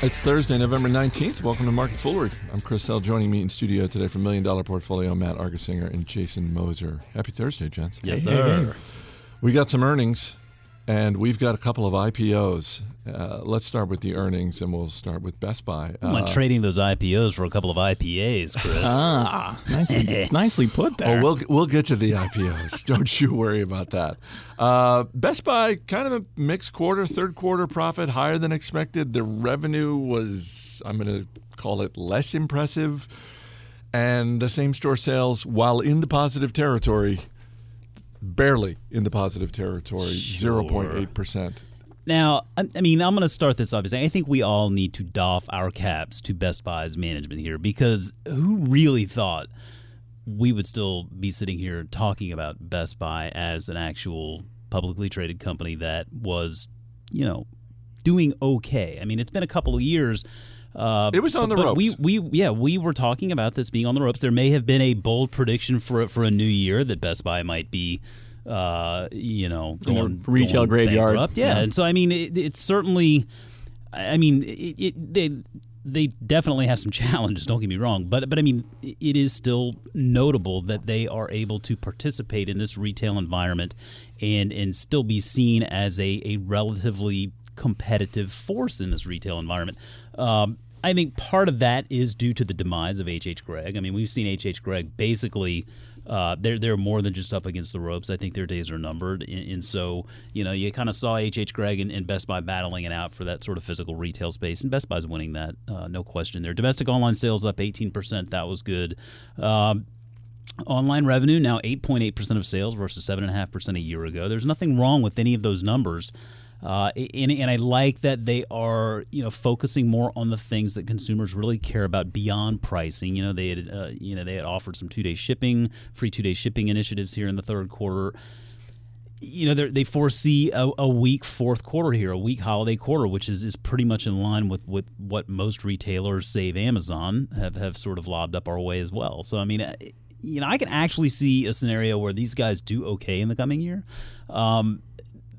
It's Thursday, November 19th. Welcome to Market Foolery. I'm Chris Hill. Joining me in studio today from Million Dollar Portfolio, Matt Argersinger and Jason Moser. Happy Thursday, gents. Yes, sir. We got some earnings, and we've got a couple of IPOs. Uh, let's start with the earnings, and we'll start with Best Buy. I'm Uh, trading those IPOs for a couple of IPAs, Chris. Ah, nicely, nicely put there. Oh, we'll we'll get to the IPOs. Don't you worry about that. Uh, Best Buy kind of a mixed quarter. Third quarter profit higher than expected. The revenue was I'm going to call it less impressive, and the same store sales, while in the positive territory, barely in the positive territory, zero point eight percent. Now, I, I mean, I'm going to start this off by saying I think we all need to doff our caps to Best Buy's management here because who really thought we would still be sitting here talking about Best Buy as an actual publicly traded company that was, you know, doing okay? I mean, it's been a couple of years. Uh, It was on the but ropes. We, we, yeah, we were talking about this being on the ropes. There may have been a bold prediction for for a new year that Best Buy might be, uh, you know, In the going retail going graveyard. bankrupt. Yeah. Yeah. and so I mean, it, it's certainly, I mean, it, it, they they definitely have some challenges. Don't get me wrong, but but I mean, it is still notable that they are able to participate in this retail environment and and still be seen as a a relatively competitive force in this retail environment. Um, I think part of that is due to the demise of H.H. Gregg. I mean, we've seen H.H. Gregg basically. Uh, they're they're more than just up against the ropes. I think their days are numbered, and, and so you know you kind of saw H H Gregg and, and Best Buy battling it out for that sort of physical retail space, and Best Buy's winning that, uh, no question. There, domestic online sales up eighteen percent. That was good. Um, Online revenue now 8.8% of sales versus 7.5% a year ago. There's nothing wrong with any of those numbers. Uh, and, and I like that they are, you know, focusing more on the things that consumers really care about beyond pricing. You know, they had, uh, you know, they had offered some two-day shipping, free two-day shipping initiatives here in the third quarter. You know, they're- foresee a, a weak fourth quarter here, a weak holiday quarter, which is, is pretty much in line with, with what most retailers, save Amazon, have, have sort of lobbed up our way as well. So, I mean, you know, I can actually see a scenario where these guys do okay in the coming year. Um,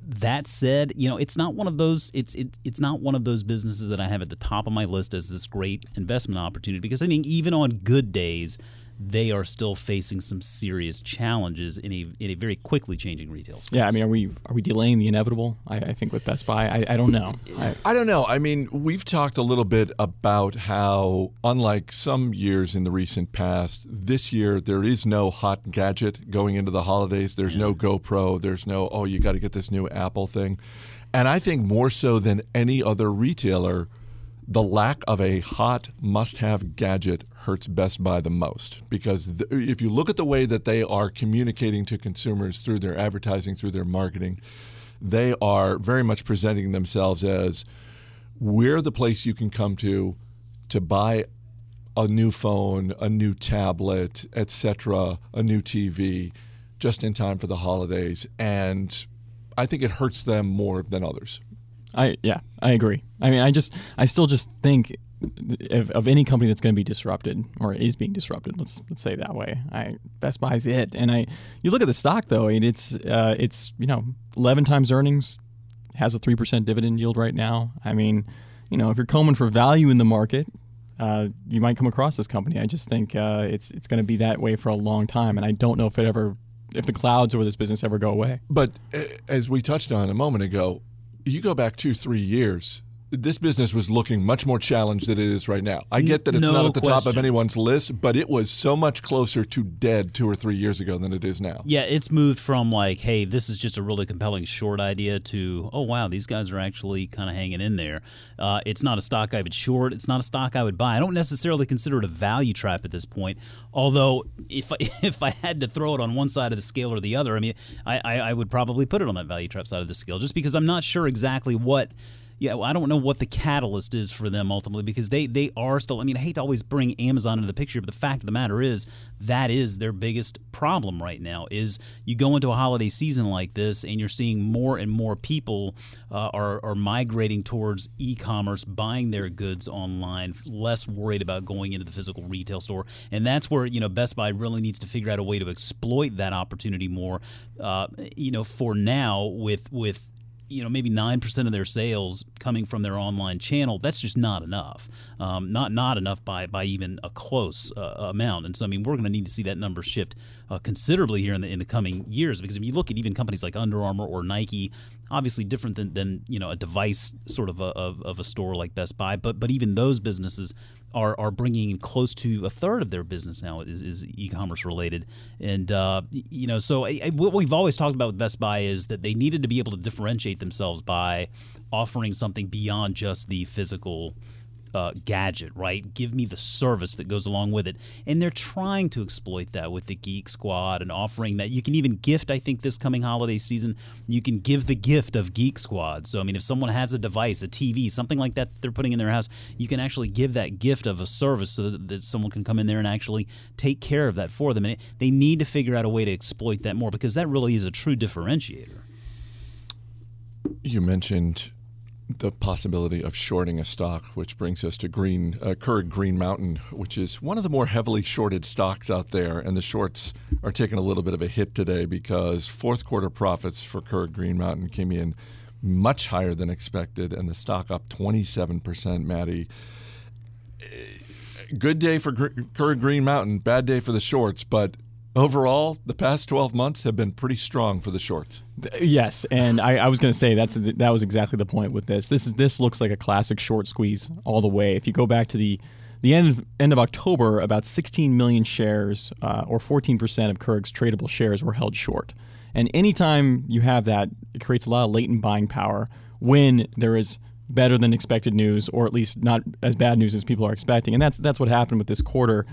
that said, you know, it's not one of those. It's it, it's not one of those businesses that I have at the top of my list as this great investment opportunity because I think even on good days, they are still facing some serious challenges in a in a very quickly changing retail space. yeah, I mean, are we are we delaying the inevitable? I, I think with Best Buy, I, I don't know. I, I don't know. I mean, we've talked a little bit about how, unlike some years in the recent past, this year there is no hot gadget going into the holidays. There's no GoPro. There's no, oh, you got to get this new Apple thing. And I think more so than any other retailer, the lack of a hot must have gadget hurts Best Buy the most. Because th- if you look at the way that they are communicating to consumers through their advertising, through their marketing, they are very much presenting themselves as we're the place you can come to to buy a new phone, a new tablet, etc., a new TV just in time for the holidays and I think it hurts them more than others. I yeah, I agree. I mean, I just I still just think of, of any company that's going to be disrupted or is being disrupted. Let's let's say that way. I Best Buy's it, and I you look at the stock though, and it's uh, it's you know eleven times earnings, has a three percent dividend yield right now. I mean, you know, if you're combing for value in the market. Uh, you might come across this company. I just think uh, it's it's going to be that way for a long time, and I don't know if it ever, if the clouds over this business ever go away. But uh, as we touched on a moment ago, you go back two, three years, this business was looking much more challenged than it is right now. I get that it's No not at the top of anyone's list, but it was so much closer to dead two or three years ago than it is now. Yeah, it's moved from like, hey, this is just a really compelling short idea to, oh wow, these guys are actually kind of hanging in there. Uh, it's not a stock I would short. It's not a stock I would buy. I don't necessarily consider it a value trap at this point. Although, if I, if I had to throw it on one side of the scale or the other, I mean, I, I, I would probably put it on that value trap side of the scale, just because I'm not sure exactly what yeah, well, I don't know what the catalyst is for them ultimately because they they are still. I mean, I hate to always bring Amazon into the picture, but the fact of the matter is that is their biggest problem right now. Is you go into a holiday season like this and you're seeing more and more people uh, are are migrating towards e-commerce, buying their goods online, less worried about going into the physical retail store, and that's where you know Best Buy really needs to figure out a way to exploit that opportunity more. Uh, you know, for now with with you know maybe nine percent of their sales coming from their online channel. That's just not enough. Um, not not enough by by even a close uh, amount. And so I mean we're going to need to see that number shift uh, considerably here in the in the coming years because if you look at even companies like Under Armour or Nike, obviously different than, than you know a device sort of a, of, of a store like Best Buy, but but even those businesses are, are bringing in close to a third of their business now is, is e-commerce related. And uh, you know so I, I, what we've always talked about with best buy is that they needed to be able to differentiate themselves by offering something beyond just the physical uh, gadget, right? Give me the service that goes along with it. And they're trying to exploit that with the Geek Squad and offering that. You can even gift, I think, this coming holiday season, you can give the gift of Geek Squad. So, I mean, if someone has a device, a TV, something like that, that they're putting in their house, you can actually give that gift of a service so that, that someone can come in there and actually take care of that for them. And it, they need to figure out a way to exploit that more because that really is a true differentiator. You mentioned the possibility of shorting a stock, which brings us to Green uh, Keurig Green Mountain, which is one of the more heavily shorted stocks out there, and the shorts are taking a little bit of a hit today because fourth quarter profits for Keurig Green Mountain came in much higher than expected, and the stock up 27%. Maddie, good day for Keurig Green Mountain, bad day for the shorts, but overall, the past 12 months have been pretty strong for the shorts. Yes, and I, I was going to say that's that was exactly the point with this. This is this looks like a classic short squeeze all the way. If you go back to the the end of, end of October, about 16 million shares, uh, or 14 percent of Keurig's tradable shares, were held short. And anytime you have that, it creates a lot of latent buying power when there is better than expected news, or at least not as bad news as people are expecting. And that's that's what happened with this quarter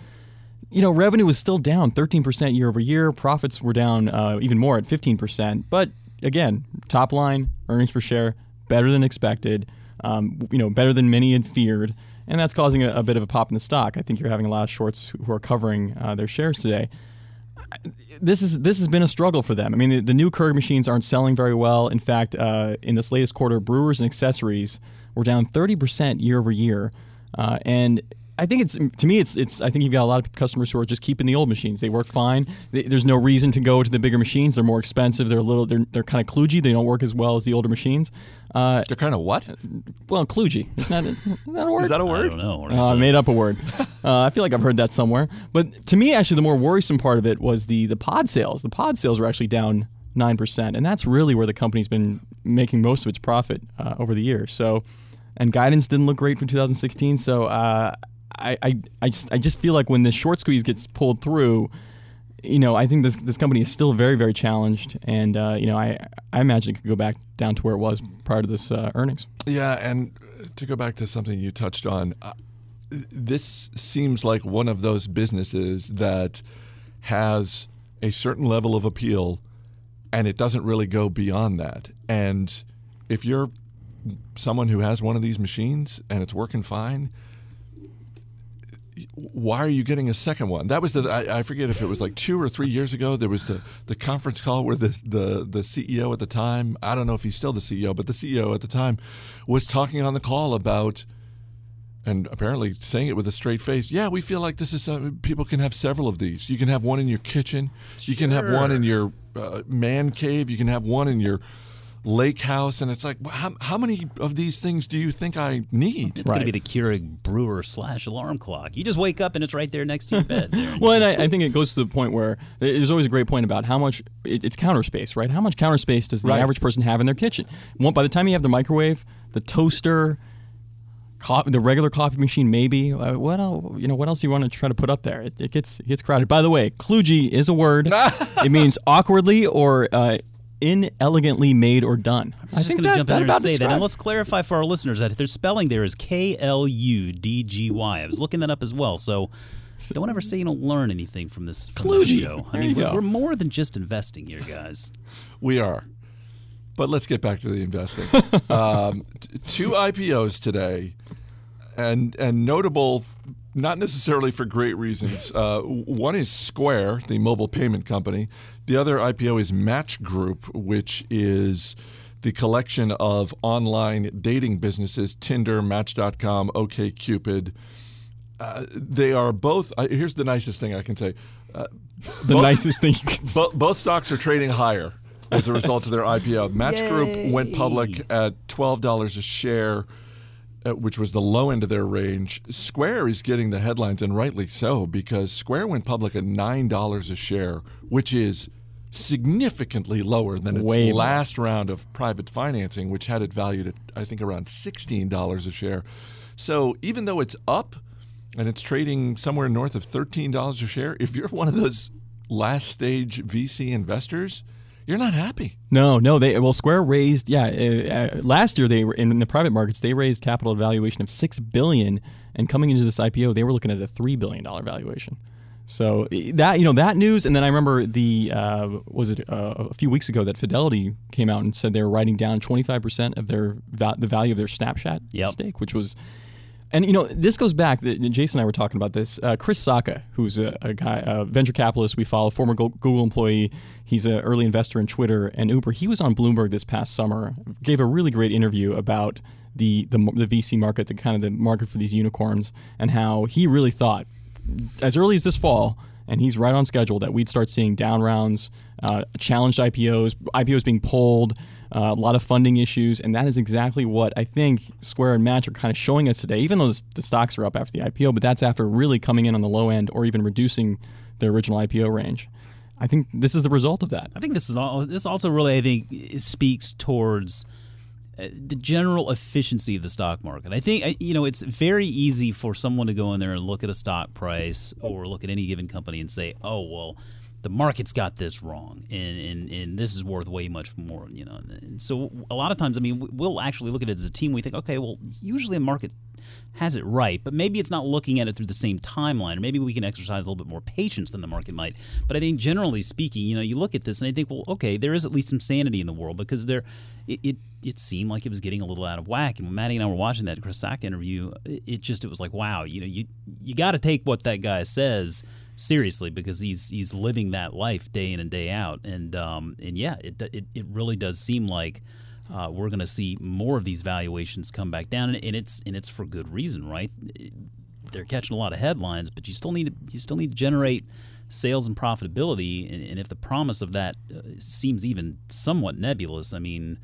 you know, revenue was still down 13% year over year. Profits were down uh, even more at 15%. But again, top line, earnings per share, better than expected, um, you know, better than many had feared. And that's causing a, a, bit of a pop in the stock. I think you're having a lot of shorts who are covering uh, their shares today. This is this has been a struggle for them. I mean, the, the new Keurig machines aren't selling very well. In fact, uh, in this latest quarter, brewers and accessories were down 30% year over year. Uh, and I think it's to me it's it's I think you've got a lot of customers who are just keeping the old machines. They work fine. There's no reason to go to the bigger machines. They're more expensive. They're a little they're, they're kind of kludgy. They don't work as well as the older machines. Uh, they're kind of what? Well, kludgy. Is that is that a word? Is that a word? I don't know. Uh, I made up a word. Uh, I feel like I've heard that somewhere. But to me, actually, the more worrisome part of it was the the pod sales. The pod sales were actually down nine percent, and that's really where the company's been making most of its profit uh, over the years. So, and guidance didn't look great for 2016. So uh, I, I, I just I just feel like when this short squeeze gets pulled through, you know, I think this this company is still very very challenged, and uh, you know, I I imagine it could go back down to where it was prior to this uh, earnings. Yeah, and to go back to something you touched on, uh, this seems like one of those businesses that has a certain level of appeal, and it doesn't really go beyond that. And if you're someone who has one of these machines and it's working fine why are you getting a second one? That was the I, I, forget if it was like two or three years ago. There was the, the conference call where the, the the CEO at the time I don't know if he's still the CEO, but the CEO at the time was talking on the call about and apparently saying it with a straight face. Yeah, we feel like this is uh, people can have several of these. You can have one in your kitchen. You can have one in your uh, man cave. You can have one in your lake house, and it's like, how, how many of these things do you think I need? It's right. going to be the Keurig brewer slash alarm clock. You just wake up and it's right there next to your bed. well, and I, I, think it goes to the point where there's always a great point about how much it, it's counter space, right? How much counter space does the right. average person have in their kitchen? By the time you have the microwave, the toaster, the regular coffee machine, maybe. Uh, what else? You know, what else do you want to try to put up there? It, it gets it gets crowded. By the way, kludgy is a word. it means awkwardly or uh, inelegantly made or done. I, I think going to jump in there and say that. And let's clarify for our listeners that their spelling there is K L U D G Y. I was looking that up as well. So don't ever say you don't learn anything from this, from this show. I mean, we're, we're, more than just investing here, guys. We are. But let's get back to the investing. um, t- two IPOs today, and and notable not necessarily for great reasons. Uh, one is Square, the mobile payment company. The other IPO is Match Group, which is the collection of online dating businesses Tinder, Match.com, OKCupid. Uh, they are both. Uh, here's the nicest thing I can say. Uh, the both, nicest thing. Both, both stocks are trading higher as a result of their IPO. Match Group went public at twelve dollars a share, Uh, which was the low end of their range. Square is getting the headlines, and rightly so, because Square went public at nine dollars a share, which is significantly lower than its Way more. last round of private financing, which had it valued at I think around sixteen dollars a share. So even though it's up and it's trading somewhere north of thirteen dollars a share, if you're one of those last stage VC investors, you're not happy. No, no. They well, Square raised yeah. Uh, last year they were in, the private markets. They raised capital valuation of six billion, and coming into this IPO, they were looking at a three billion dollar valuation. So eh, that you know that news, and then I remember the uh, was it uh, a few weeks ago that Fidelity came out and said they were writing down twenty five percent of their va- the value of their Snapchat Yep. stake, which was. And you know, this goes back. Jason and I were talking about this. Uh, Chris Sacca, who's a, a guy, a venture capitalist we follow, former Google employee. He's an early investor in Twitter and Uber. He was on Bloomberg this past summer. Gave a really great interview about the the, the VC market, the kind of the market for these unicorns, and how he really thought as early as this fall, and he's right on schedule that we'd start seeing down rounds, uh, challenged IPOs, IPOs being pulled, uh, a lot of funding issues, and that is exactly what I think Square and Match are kind of showing us today. Even though the, stocks are up after the IPO, but that's after really coming in on the low end or even reducing their original IPO range. I think this is the result of that. I think this is all. This also really, I think, speaks towards uh, the general efficiency of the stock market. I think uh, you know it's very easy for someone to go in there and look at a stock price or look at any given company and say, "Oh, well, the market's got this wrong, and and, and this is worth way much more." You know, and so a lot of times, I mean, we'll actually look at it as a team. We think, okay, well, usually a market has it right, but maybe it's not looking at it through the same timeline, maybe we can exercise a little bit more patience than the market might. But I think generally speaking, you know, you look at this and I think, well, okay, there is at least some sanity in the world because there, it, it, it seemed like it was getting a little out of whack. And when Maddie and I were watching that Chris Sacca interview, it, it just it was like, wow, you know, you you got to take what that guy says seriously because he's he's living that life day in and day out. And um, and yeah, it it, it really does seem like uh, we're going to see more of these valuations come back down, and, and it's and it's for good reason, right? They're catching a lot of headlines, but you still need to, you still need to generate sales and profitability, and, and if the promise of that uh, seems even somewhat nebulous, I mean.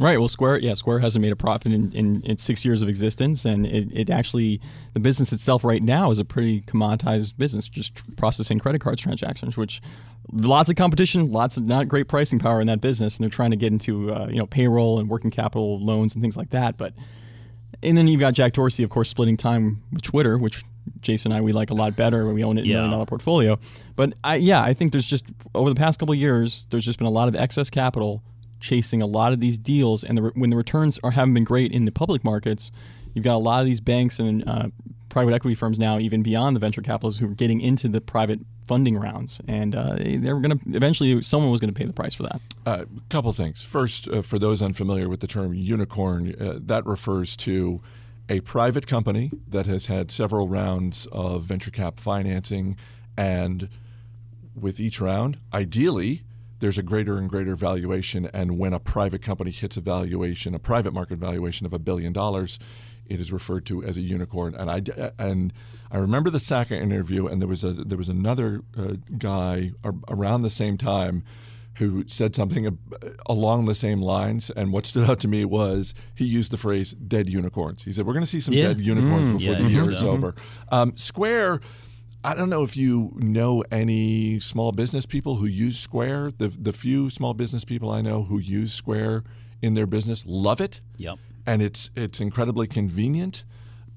Right. Well, Square, yeah, Square hasn't made a profit in, in, in six years of existence, and it, it actually the business itself right now is a pretty commoditized business, just processing credit card transactions, which lots of competition, lots of not great pricing power in that business, and they're trying to get into uh, you know payroll and working capital loans and things like that. But and then you've got Jack Dorsey, of course, splitting time with Twitter, which Jason and I we like a lot better when we own it in a Yeah. million dollar portfolio. But I, yeah, I think there's just over the past couple of years, there's just been a lot of excess capital chasing a lot of these deals, and the, when the returns are haven't been great in the public markets, you've got a lot of these banks and uh, private equity firms now, even beyond the venture capitalists, who are getting into the private funding rounds, and uh, they're going to eventually someone was going to pay the price for that. A uh, couple things. First, uh, for those unfamiliar with the term unicorn, uh, that refers to a private company that has had several rounds of venture cap financing, and with each round, ideally, there's a greater and greater valuation. And when a private company hits a valuation, a private market valuation of a billion dollars, it is referred to as a unicorn. And I and I remember the Sacca interview, and there was a there was another uh, guy ar- around the same time who said something ab- along the same lines. And what stood out to me was he used the phrase "dead unicorns." He said, "We're going to see some Yeah. dead unicorns before yeah, the year think is over." Um, Square. I don't know if you know any small business people who use Square. The the few small business people I know who use Square in their business love it Yep. and it's it's incredibly convenient.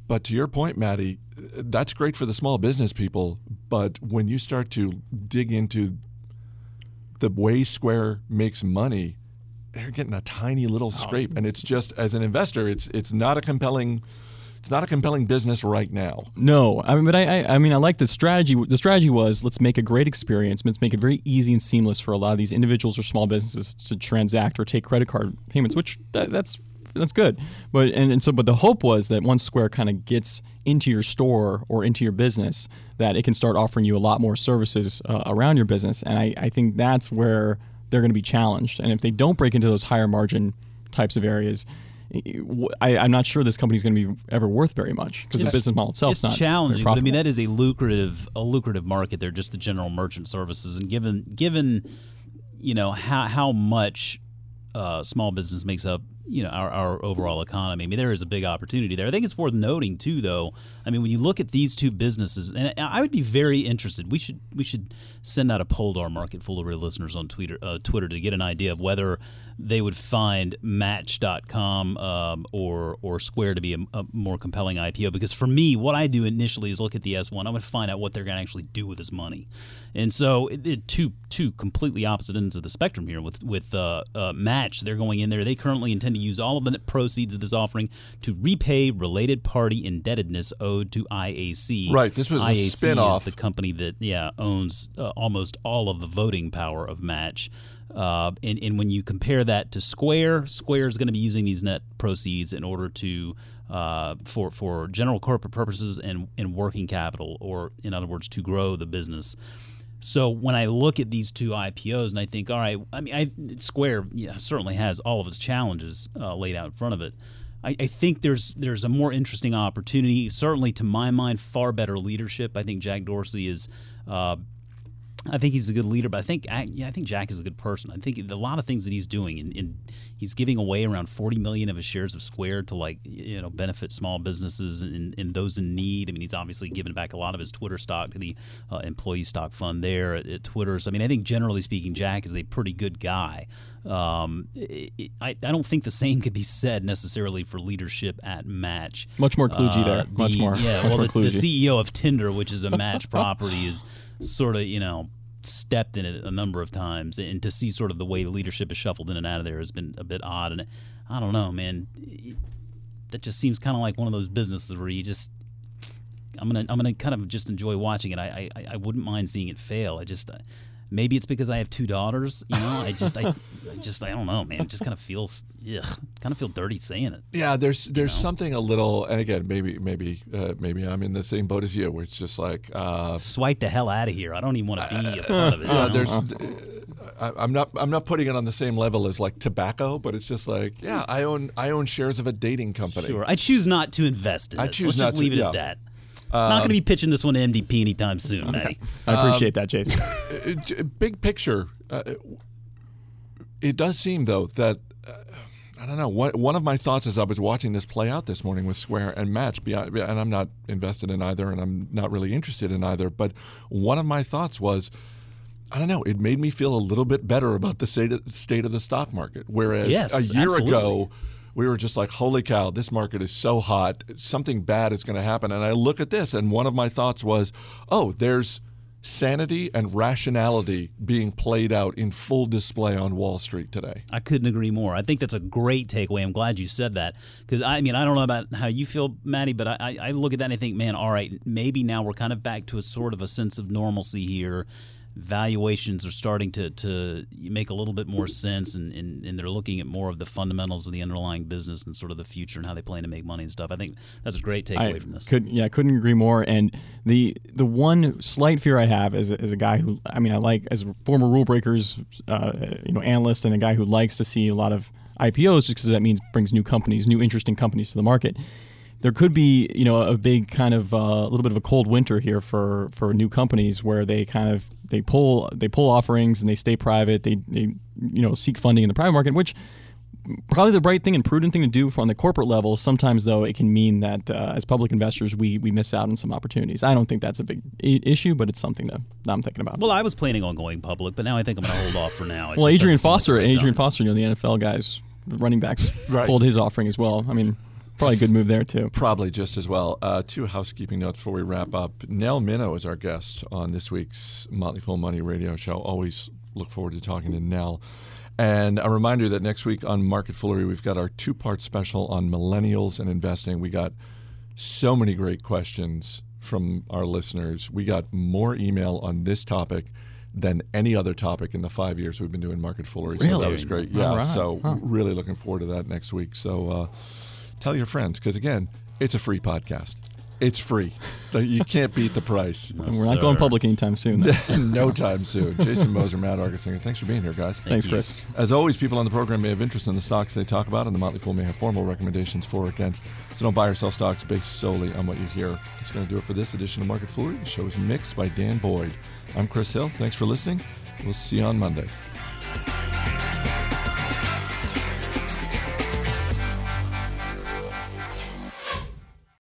But to your point, Maddie, that's great for the small business people. But when you start to dig into the way Square makes money, they're getting a tiny little oh. scrape, and it's just as an investor, it's it's not a compelling. It's not a compelling business right now. No, I mean, but I, I, I mean, I like the strategy. The strategy was let's make a great experience. Let's make it very easy and seamless for a lot of these individuals or small businesses to transact or take credit card payments, which that, that's that's good. But and, and so, but the hope was that once Square kind of gets into your store or into your business, that it can start offering you a lot more services uh, around your business. And I, I think that's where they're going to be challenged. And if they don't break into those higher margin types of areas. I, I'm not sure this company is going to be ever worth very much because the business model itself it's is not challenging, but I mean that is a lucrative a lucrative market. They're just the general merchant services, and given given you know how how much uh, small business makes up you know our, our overall economy. I mean, there is a big opportunity there. I think it's worth noting too, though. I mean, when you look at these two businesses, and I would be very interested. We should we should send out a poll to our market foolery listeners on Twitter uh, Twitter to get an idea of whether they would find Match.com um, or or Square to be a, a, more compelling IPO. Because for me, what I do initially is look at the S1. I'm going to find out what they're going to actually do with this money. And so, it, it, two two completely opposite ends of the spectrum here. With with uh, uh, Match, they're going in there. They currently intend to use all of the net proceeds of this offering to repay related party indebtedness owed to IAC. Right. This was IAC a spinoff. Is the company that yeah owns uh, almost all of the voting power of Match. Uh, and, and when you compare that to Square, Square is going to be using these net proceeds in order to uh, for for general corporate purposes and, and working capital, or in other words, to grow the business. So when I look at these two IPOs and I think, all right, I mean, I, Square yeah, certainly has all of its challenges uh, laid out in front of it. I, I, think there's there's a more interesting opportunity. Certainly, to my mind, far better leadership. I think Jack Dorsey is uh, I think he's a good leader, but I think I, yeah, I think Jack is a good person. I think a lot of things that he's doing, and, and, he's giving away around forty million of his shares of Square to like you know benefit small businesses and, and those in need. I mean, he's obviously given back a lot of his Twitter stock to the uh, employee stock fund there at, at Twitter. So I mean, I think generally speaking, Jack is a pretty good guy. Um, it, I, I don't think the same could be said necessarily for leadership at Match. Much more kludgy uh, there. Much the, more. Yeah. Much well, more the, the, CEO of Tinder, which is a Match property, is sort of you know stepped in it a number of times, and to see sort of the way the leadership is shuffled in and out of there has been a bit odd. And I don't know, man. That just seems kind of like one of those businesses where you just I'm gonna I'm gonna kind of just enjoy watching it. I I, I wouldn't mind seeing it fail. I just maybe it's because I have two daughters. You know, I just I, I just I don't know, man. It just kind of feels ugh, kind of feel dirty saying it. Yeah, there's there's you know? something a little, and again, maybe maybe uh, maybe I'm in the same boat as you, where it's just like uh, swipe the hell out of here. I don't even want to be a part of it. Uh, there's. I, am not. I'm not putting it on the same level as like tobacco, but it's just like, yeah, I own. I own shares of a dating company. Sure, I choose not to invest in I it. I choose Let's not just leave to, it yeah. at that. Um, Not going to be pitching this one to MDP anytime soon, Matty. I appreciate um, that, Jason. Uh, big picture, uh, it does seem though that uh, I don't know. One, one of my thoughts as I was watching this play out this morning with Square and Match, and I'm not invested in either, and I'm not really interested in either. But one of my thoughts was. I don't know. It made me feel a little bit better about the state of, state of the stock market. Whereas yes, a year absolutely. ago, we were just like, holy cow, this market is so hot. Something bad is going to happen. And I look at this, and one of my thoughts was, oh, there's sanity and rationality being played out in full display on Wall Street today. I couldn't agree more. I think that's a great takeaway. I'm glad you said that because I mean I don't know about how you feel, Matty, but I, I look at that and I think, man, all right, maybe now we're kind of back to a sort of a sense of normalcy here valuations are starting to, to make a little bit more sense and, and, and, they're looking at more of the fundamentals of the underlying business and sort of the future and how they plan to make money and stuff. I think that's a great takeaway I from this. Could, yeah, I couldn't agree more. And the the one slight fear I have as, as a guy who, I mean, I like, as a former rule breakers, uh, you know, analyst and a guy who likes to see a lot of IPOs just because that means brings new companies, new interesting companies to the market there could be you know a big kind of uh, a little bit of a cold winter here for for new companies where they kind of they pull they pull offerings and they stay private. They they you know seek funding in the private market, which probably the right thing and prudent thing to do on the corporate level. Sometimes though, it can mean that uh, as public investors, we we miss out on some opportunities. I don't think that's a big I- issue, but it's something to, that I'm thinking about. Well, I was planning on going public, but now I think I'm going to hold off for now. It well, Arian doesn't like Foster, Arian time. Foster, you know the NFL guys, the running backs Right. pulled his offering as well. I mean. Probably a good move there too. Probably just as well. Uh, two housekeeping notes before we wrap up. Nell Minow is our guest on this week's Motley Fool Money radio show. Always look forward to talking to Nell. And a reminder that next week on Market Foolery, we've got our two part special on millennials and investing. We got so many great questions from our listeners. We got more email on this topic than any other topic in the five years we've been doing Market Foolery. So that was great. Yeah. right. So Huh. really looking forward to that next week. So uh, tell your friends because again, it's a free podcast. It's free. You can't beat the price. And we're not going public anytime soon. though. no time soon. Jason Moser, Matt Argersinger, thanks for being here, guys. Thanks, you. Chris. As always, people on the program may have interest in the stocks they talk about, and the Motley Fool may have formal recommendations for or against. So don't buy or sell stocks based solely on what you hear. That's going to do it for this edition of Market Foolery. The show is mixed by Dan Boyd. I'm Chris Hill. Thanks for listening. We'll see you on Monday.